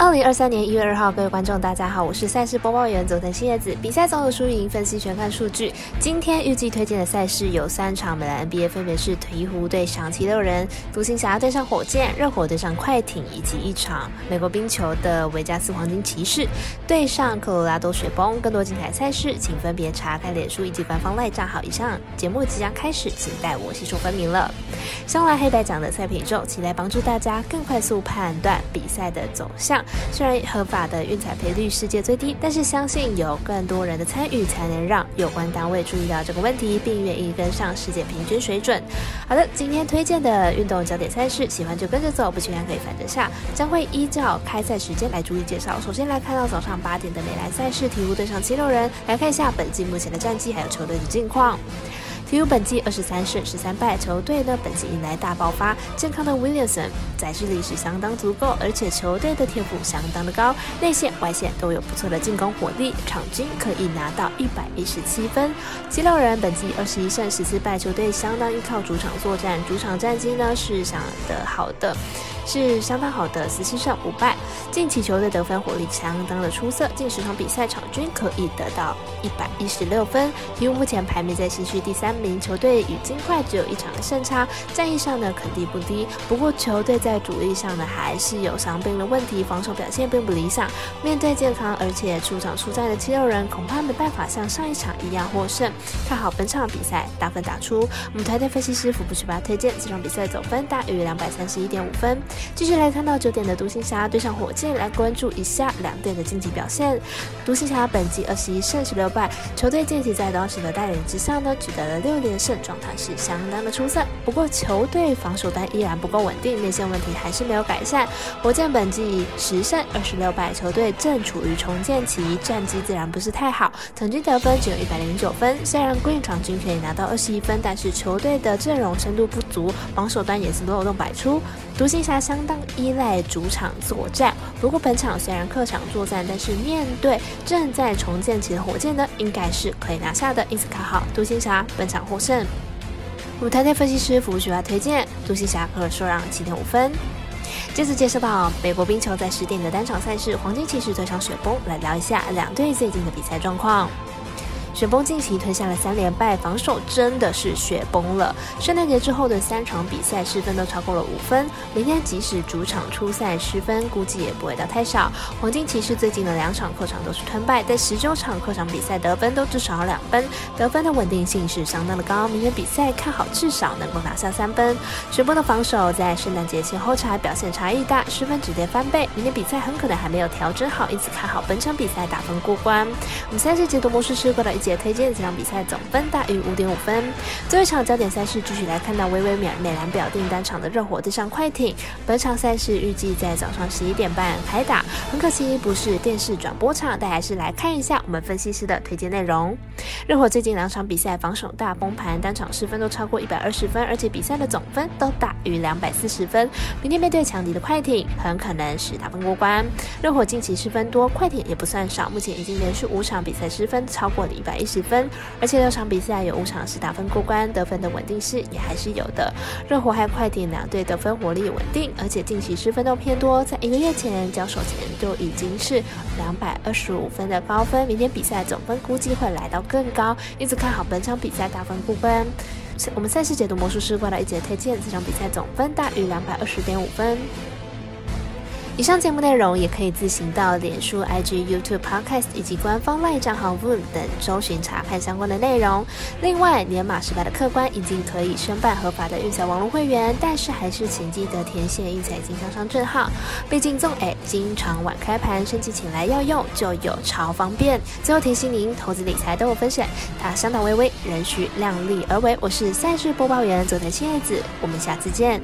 二零二三年一月二号，各位观众，大家好，我是赛事播报员佐藤新叶子。比赛总有输赢，分析全看数据。今天预计推荐的赛事有三场，美兰 NBA 分别是鹈鹕对上七六人，独行侠对上火箭，热火对上快艇，以及一场美国冰球的维加斯黄金骑士对上科罗拉多雪崩。更多精彩赛事，请分别查看脸书以及官方赖账号。以上节目即将开始，请带我细说分明了。香兰黑白奖的赛品宇宙，期待帮助大家更快速判断比赛的走向。虽然合法的运彩赔率世界最低，但是相信有更多人的参与，才能让有关单位注意到这个问题，并愿意跟上世界平均水准。好的，今天推荐的运动焦点赛事，喜欢就跟着走，不喜欢可以反着下，将会依照开赛时间来逐一介绍。首先来看到早上八点的美兰赛事，鹈鹕对上七六人，来看一下本季目前的战绩还有球队的近况。鹈鹕本季二十三胜十三败，球队呢本季迎来大爆发，健康的 Williamson 载智力是相当足够，而且球队的天赋相当的高，内线外线都有不错的进攻火力，场均可以拿到一百一十七分。七六人本季二十一胜十四败，球队相当依靠主场作战，主场战绩呢是相当的好的。是相当好的十七胜五败，近期球队得分火力相当的出色，近十场比赛场均可以得到一百一十六分。鹈鹕目前排名在西区第三名，球队与金块只有一场的胜差，战役上呢肯定不低。不过球队在主力上呢还是有伤病的问题，防守表现并不理想。面对健康而且出场出战的七六人，恐怕没办法像上一场一样获胜。看好本场比赛大分打出，我们团队分析师福布十八推荐这场比赛总分大于两百三十一点五分。继续来看到九点的独行侠对上火箭，来关注一下两队的竞技表现。独行侠本季二十一胜十六败，球队近期在当时的带领之下呢，取得了六连胜，状态是相当的出色。不过球队防守端依然不够稳定，内线问题还是没有改善。火箭本季十胜二十六败，球队正处于重建期，战绩自然不是太好，场均得分只有一百零九分。虽然 Green 场均可以拿到二十一分，但是球队的阵容深度不足，防守端也是漏洞百出。独行侠相当依赖主场作战，不过本场虽然客场作战，但是面对正在重建期的火箭呢，应该是可以拿下的。因此看好独行侠本场获胜。舞台内分析师服务学华推荐独行侠可受让七点五分。接着介绍到美国冰球在十点的单场赛事，黄金骑士对上雪崩，来聊一下两队最近的比赛状况。雪崩近期吞下了三连败，防守真的是雪崩了。圣诞节之后的三场比赛失分都超过了五分，明天即使主场出赛失分，估计也不会到太少。黄金骑士最近的两场客场都是吞败，在十九场客场比赛得分都至少两分，得分的稳定性是相当的高。明天比赛看好至少能够拿下三分。雪崩的防守在圣诞节前后场表现差异大，失分直接翻倍，明天比赛很可能还没有调整好，因此看好本场比赛打分过关。我们赛事解读模式是过了一节。推荐这场比赛总分大于五点五分。最后一场焦点赛事继续来看到微微秒美兰表定单场的热火对上快艇。本场赛事预计在早上十一点半开打，很可惜不是电视转播场，但还是来看一下我们分析师的推荐内容。热火最近两场比赛防守大崩盘，单场失分都超过一百二十分，而且比赛的总分都大于两百四十分。明天面对强敌的快艇，很可能是打分过关。热火近期失分多，快艇也不算少，目前已经连续五场比赛失分超过了一百百一十分，而且六场比赛有五场是打分过关，得分的稳定性也还是有的。热火和快艇两队得分火力稳定，而且近期失分都偏多，在一个月前交手前就已经是两百二十五分的高分，明天比赛总分估计会来到更高，因此看好本场比赛打分过关。我们赛事解读魔术师过来一节推荐，这场比赛总分大于两百二十点五分。以上节目内容也可以自行到脸书、IG、YouTube、Podcast 以及官方 LINE 账号 Voom 等搜寻查看相关的内容。另外，年满十八的客官已经可以申办合法的运彩网络会员，但是还是请记得填写运彩经销商证号。毕竟纵 A 经常晚开盘，升级请来要用就有超方便。最后提醒您，投资理财都有风险，它相当微微，仍需量力而为。我是赛事播报员佐藤千叶子，我们下次见。